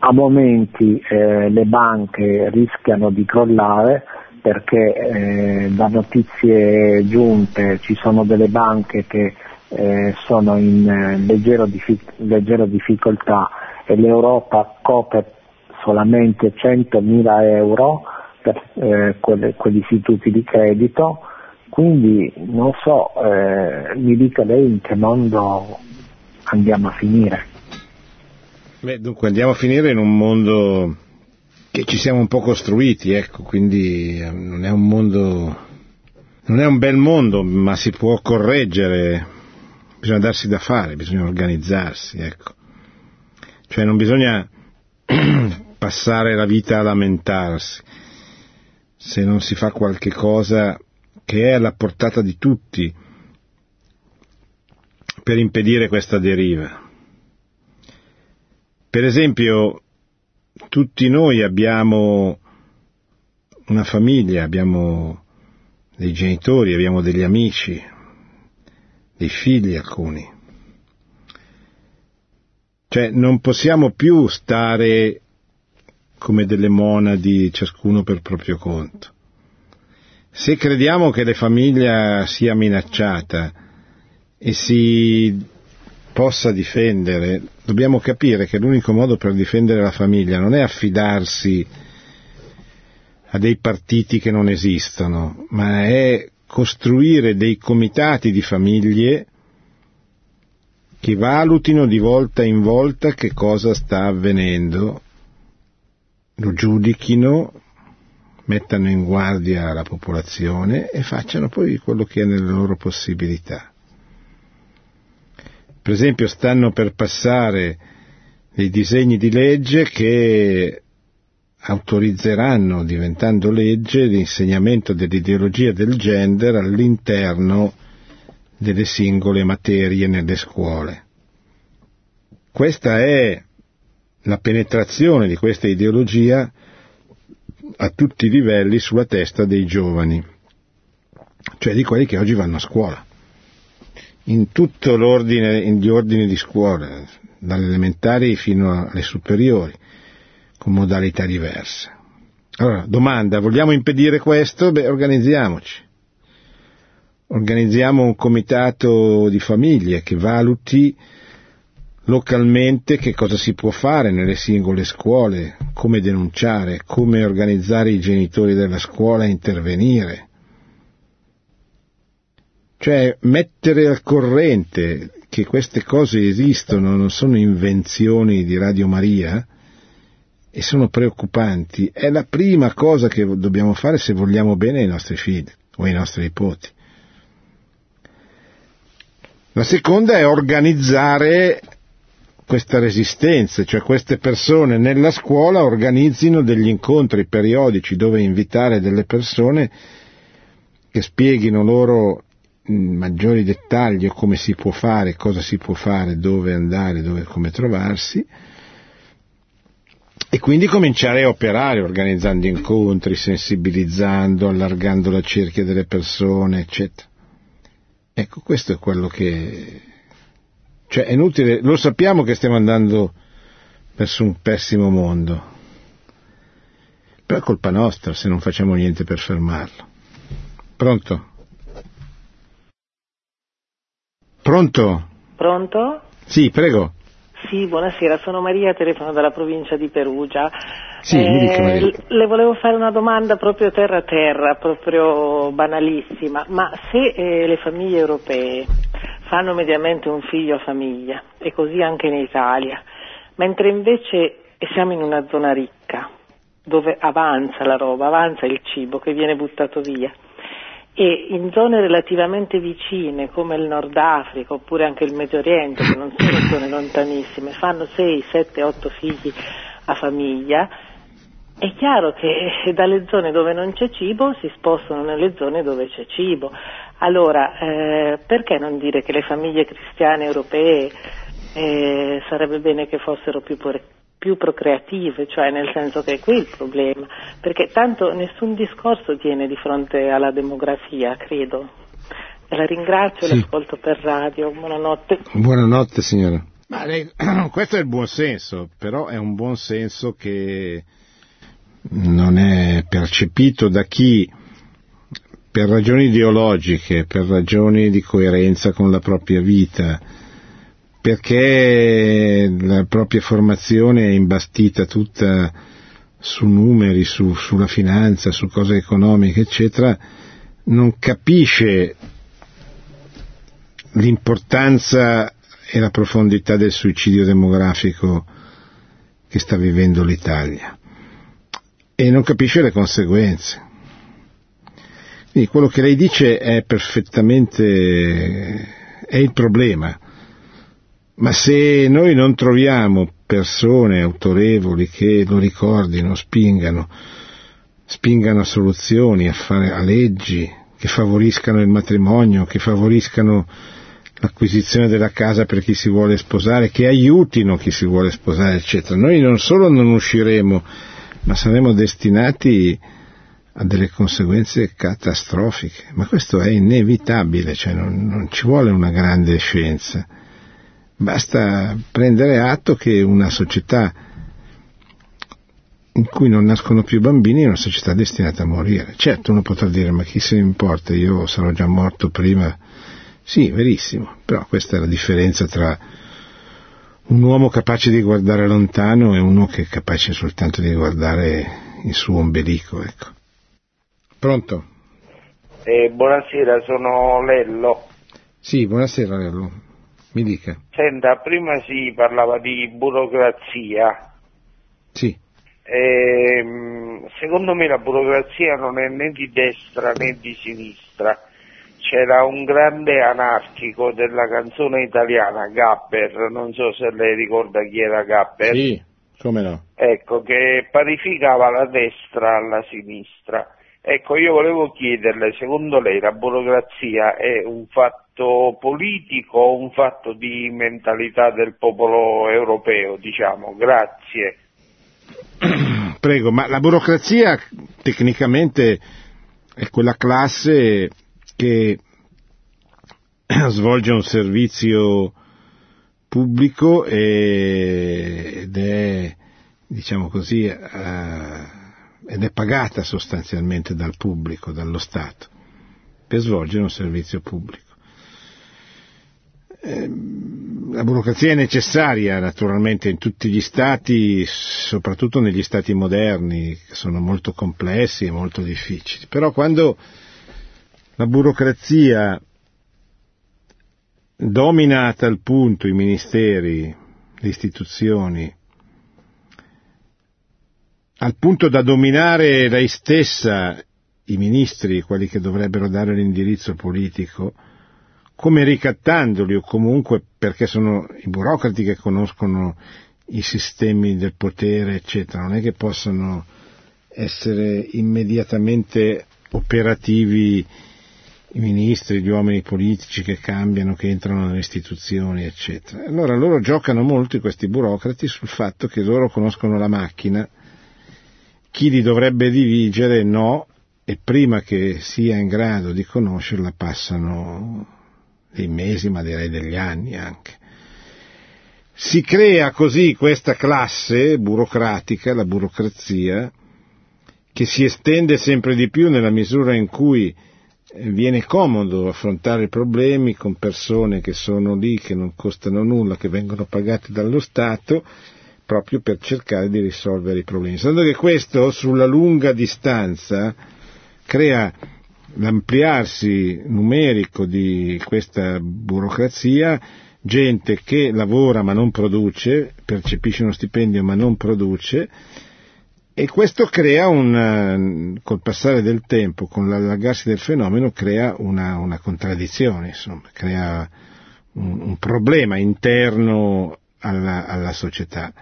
A momenti eh, le banche rischiano di crollare perché eh, da notizie giunte ci sono delle banche che eh, sono in eh, leggero diffi- leggera difficoltà e l'Europa copre solamente 100.000 euro per eh, quelle- quegli istituti di credito, quindi non so, eh, mi dica lei in che mondo andiamo a finire. Beh, dunque andiamo a finire in un mondo che ci siamo un po' costruiti, ecco, quindi eh, non è un mondo, non è un bel mondo, ma si può correggere, bisogna darsi da fare, bisogna organizzarsi, ecco. Cioè non bisogna passare la vita a lamentarsi se non si fa qualche cosa che è alla portata di tutti per impedire questa deriva. Per esempio, tutti noi abbiamo una famiglia, abbiamo dei genitori, abbiamo degli amici, dei figli alcuni. Cioè non possiamo più stare come delle monadi, ciascuno per proprio conto. Se crediamo che la famiglia sia minacciata e si possa difendere, dobbiamo capire che l'unico modo per difendere la famiglia non è affidarsi a dei partiti che non esistono, ma è costruire dei comitati di famiglie che valutino di volta in volta che cosa sta avvenendo, lo giudichino, mettano in guardia la popolazione e facciano poi quello che è nelle loro possibilità. Per esempio stanno per passare dei disegni di legge che autorizzeranno, diventando legge, l'insegnamento dell'ideologia del gender all'interno delle singole materie nelle scuole. Questa è la penetrazione di questa ideologia a tutti i livelli sulla testa dei giovani, cioè di quelli che oggi vanno a scuola, in tutto l'ordine, in gli ordini di scuola, dalle elementari fino alle superiori, con modalità diverse. Allora, domanda, vogliamo impedire questo? Beh, organizziamoci. Organizziamo un comitato di famiglie che valuti localmente che cosa si può fare nelle singole scuole, come denunciare, come organizzare i genitori della scuola a intervenire. Cioè mettere al corrente che queste cose esistono, non sono invenzioni di Radio Maria e sono preoccupanti, è la prima cosa che dobbiamo fare se vogliamo bene ai nostri figli o ai nostri nipoti. La seconda è organizzare questa resistenza, cioè queste persone nella scuola organizzino degli incontri periodici dove invitare delle persone che spieghino loro in maggiori dettagli come si può fare, cosa si può fare, dove andare, dove, come trovarsi, e quindi cominciare a operare organizzando incontri, sensibilizzando, allargando la cerchia delle persone, eccetera. Ecco, questo è quello che... Cioè, è inutile, lo sappiamo che stiamo andando verso un pessimo mondo, però è colpa nostra se non facciamo niente per fermarlo. Pronto? Pronto? Pronto? Sì, prego. Sì, buonasera, sono Maria, telefono dalla provincia di Perugia. Sì, mi dica, Maria. l- le volevo fare una domanda proprio terra a terra, proprio banalissima, ma se eh, le famiglie europee fanno mediamente un figlio a famiglia, e così anche in Italia, mentre invece siamo in una zona ricca, dove avanza la roba, avanza il cibo che viene buttato via, e in zone relativamente vicine come il Nord Africa oppure anche il Medio Oriente, che non sono zone lontanissime, fanno 6, 7, 8 figli a famiglia, è chiaro che dalle zone dove non c'è cibo si spostano nelle zone dove c'è cibo. Allora, eh, perché non dire che le famiglie cristiane europee eh, sarebbe bene che fossero più, por- più procreative, cioè nel senso che è qui il problema, perché tanto nessun discorso tiene di fronte alla demografia, credo. La ringrazio, Sì. l'ascolto per radio, buonanotte. Buonanotte signora. Ma lei- questo è il buon senso, però è un buon senso che non è percepito da chi per ragioni ideologiche, per ragioni di coerenza con la propria vita, perché la propria formazione è imbastita tutta su numeri, su- sulla finanza, su cose economiche, eccetera, non capisce l'importanza e la profondità del suicidio demografico che sta vivendo l'Italia e non capisce le conseguenze. Quindi quello che lei dice è perfettamente è il problema, ma se noi non troviamo persone autorevoli che lo ricordino, spingano, spingano a soluzioni, a, fare, a leggi che favoriscano il matrimonio, che favoriscano l'acquisizione della casa per chi si vuole sposare, che aiutino chi si vuole sposare, eccetera. Noi non solo non usciremo, ma saremo destinati a delle conseguenze catastrofiche. Ma questo è inevitabile, cioè non, non ci vuole una grande scienza. Basta prendere atto che una società in cui non nascono più bambini è una società destinata a morire. Certo, uno potrà dire, ma chi se ne importa, io sarò già morto prima. Sì, verissimo, però questa è la differenza tra un uomo capace di guardare lontano e uno che è capace soltanto di guardare il suo ombelico, ecco. Pronto? Eh, buonasera, sono Lello. Sì, buonasera Lello. Mi dica. Senta, prima si parlava di burocrazia. Sì. Ehm, secondo me la burocrazia non è né di destra né di sinistra. C'era un grande anarchico della canzone italiana, Gabber, non so se lei ricorda chi era Gabber. Sì, come no? Ecco, che parificava la destra alla sinistra. Ecco, io volevo chiederle, secondo lei la burocrazia è un fatto politico o un fatto di mentalità del popolo europeo, diciamo? Grazie. Prego, ma la burocrazia tecnicamente è quella classe che svolge un servizio pubblico ed è, diciamo così, eh, ed è pagata sostanzialmente dal pubblico, dallo Stato, per svolgere un servizio pubblico. Ehm, La burocrazia è necessaria naturalmente in tutti gli stati, soprattutto negli stati moderni, che sono molto complessi e molto difficili, però quando la burocrazia domina a tal punto i ministeri, le istituzioni, al punto da dominare lei stessa i ministri, quelli che dovrebbero dare l'indirizzo politico, come ricattandoli o comunque perché sono i burocrati che conoscono i sistemi del potere, eccetera, non è che possono essere immediatamente operativi i ministri, gli uomini politici che cambiano, che entrano nelle istituzioni, eccetera. Allora loro giocano molto questi burocrati sul fatto che loro conoscono la macchina, chi li dovrebbe dirigere no, e prima che sia in grado di conoscerla passano dei mesi, ma direi degli anni anche. Si crea così questa classe burocratica, la burocrazia, che si estende sempre di più nella misura in cui eh, viene comodo affrontare problemi con persone che sono lì, che non costano nulla, che vengono pagate dallo Stato, proprio per cercare di risolvere i problemi. Secondo che questo, sulla lunga distanza, crea l'ampliarsi numerico di questa burocrazia, gente che lavora ma non produce, percepisce uno stipendio ma non produce, e questo crea un, col passare del tempo, con l'allargarsi del fenomeno, crea una, una contraddizione, insomma, crea un, un problema interno alla, alla società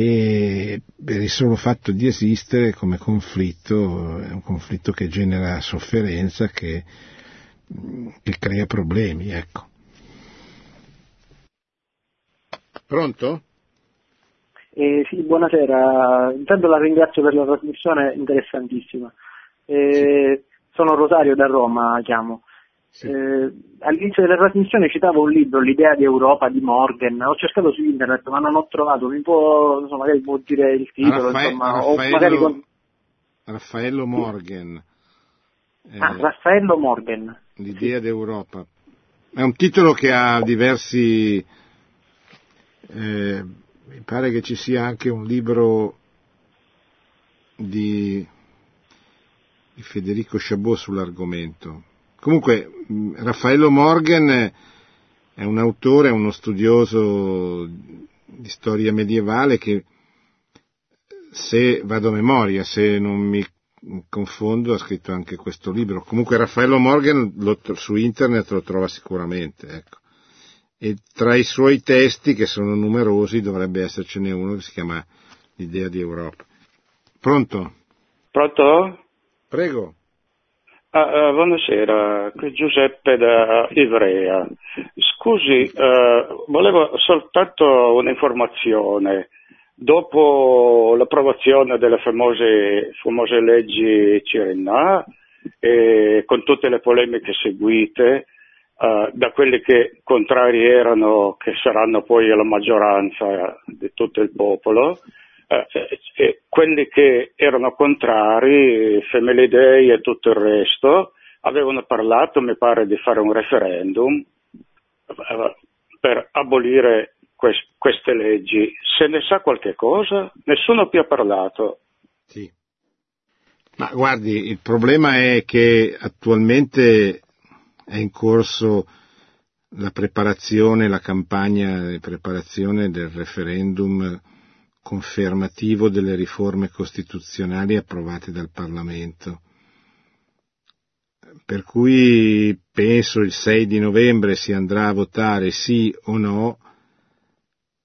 che per il solo fatto di esistere come conflitto è un conflitto che genera sofferenza, che, che crea problemi, ecco. Pronto? Eh, sì, buonasera. Intanto la ringrazio per la trasmissione interessantissima. Eh, sì. Sono Rosario da Roma, chiamo. Sì. Eh, all'inizio della trasmissione citavo un libro, L'idea di Europa di Morgan. Ho cercato su internet ma non ho trovato. Mi può, so, magari può dire il titolo, Raffaele, insomma, Raffaello, con... Raffaello Morgan. Ah, eh, Raffaello Morgan. L'idea sì. d'Europa. È un titolo che ha diversi. Eh, mi pare che ci sia anche un libro di, di Federico Chabot sull'argomento. Comunque, Raffaello Morgan è un autore, uno studioso di storia medievale che, se vado a memoria, se non mi confondo, ha scritto anche questo libro. Comunque Raffaello Morgan lo, su internet lo trova sicuramente, ecco. E tra i suoi testi, che sono numerosi, dovrebbe essercene uno che si chiama L'idea di Europa. Pronto? Pronto? Prego. Ah, uh, buonasera, qui Giuseppe da Ivrea. Scusi, uh, volevo soltanto un'informazione. Dopo l'approvazione delle famose, famose leggi Cirinà e con tutte le polemiche seguite, uh, da quelli che contrari erano, che saranno poi la maggioranza di tutto il popolo, eh, eh, quelli che erano contrari, Day e tutto il resto, avevano parlato, mi pare, di fare un referendum eh, per abolire quest- queste leggi. Se ne sa qualche cosa? Nessuno più ha parlato. Sì. Ma guardi, il problema è che attualmente è in corso la preparazione, la campagna di preparazione del referendum confermativo delle riforme costituzionali approvate dal Parlamento. Per cui penso il 6 di novembre si andrà a votare sì o no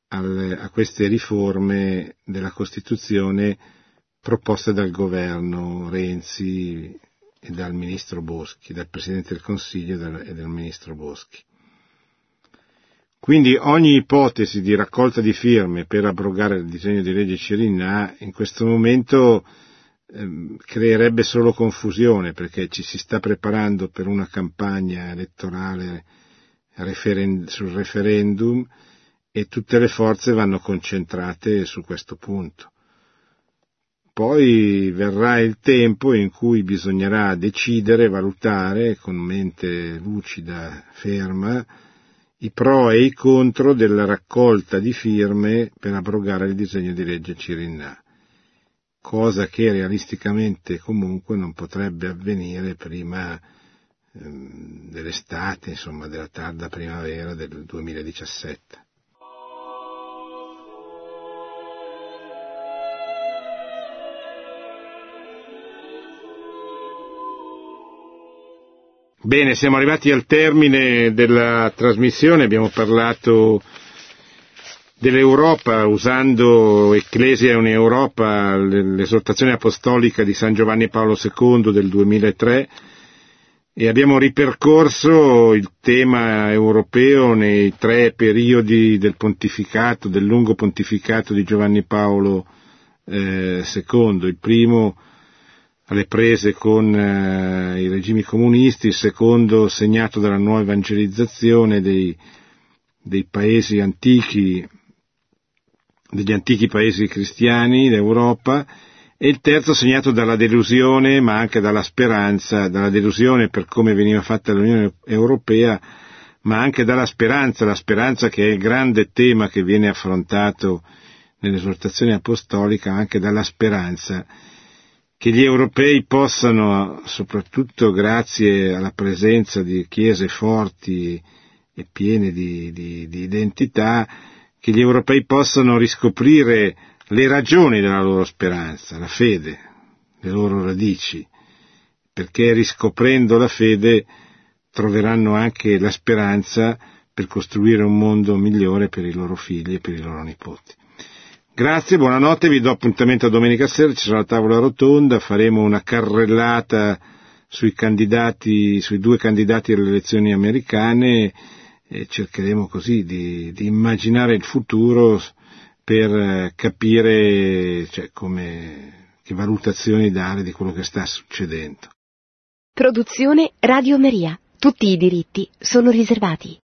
a queste riforme della Costituzione proposte dal governo Renzi e dal ministro Boschi, dal Presidente del Consiglio e dal ministro Boschi. Quindi ogni ipotesi di raccolta di firme per abrogare il disegno di legge Cirinà in questo momento ehm, creerebbe solo confusione perché ci si sta preparando per una campagna elettorale referen- sul referendum e tutte le forze vanno concentrate su questo punto. Poi verrà il tempo in cui bisognerà decidere, valutare con mente lucida, ferma, i pro e i contro della raccolta di firme per abrogare il disegno di legge Cirinna, cosa che realisticamente comunque non potrebbe avvenire prima ehm, dell'estate, insomma della tarda primavera del 2017. Bene, siamo arrivati al termine della trasmissione, abbiamo parlato dell'Europa usando Ecclesia è un'Europa, l'esortazione apostolica di San Giovanni Paolo II del 2003 e abbiamo ripercorso il tema europeo nei tre periodi del pontificato, del lungo pontificato di Giovanni Paolo eh, II. Il primo alle prese con eh, i regimi comunisti, il secondo segnato dalla nuova evangelizzazione dei, dei paesi antichi, degli antichi paesi cristiani d'Europa, e il terzo segnato dalla delusione ma anche dalla speranza, dalla delusione per come veniva fatta l'Unione Europea, ma anche dalla speranza, la speranza che è il grande tema che viene affrontato nell'esortazione apostolica, anche dalla speranza che gli europei possano, soprattutto grazie alla presenza di chiese forti e piene di, di, di identità, che gli europei possano riscoprire le ragioni della loro speranza, la fede, le loro radici, perché riscoprendo la fede troveranno anche la speranza per costruire un mondo migliore per i loro figli e per i loro nipoti. Grazie, buonanotte, vi do appuntamento a domenica sera, ci sarà la tavola rotonda, faremo una carrellata sui candidati, sui due candidati alle elezioni americane e cercheremo così di, di immaginare il futuro per capire cioè, come, che valutazioni dare di quello che sta succedendo. Produzione Radio Maria. Tutti i diritti sono riservati.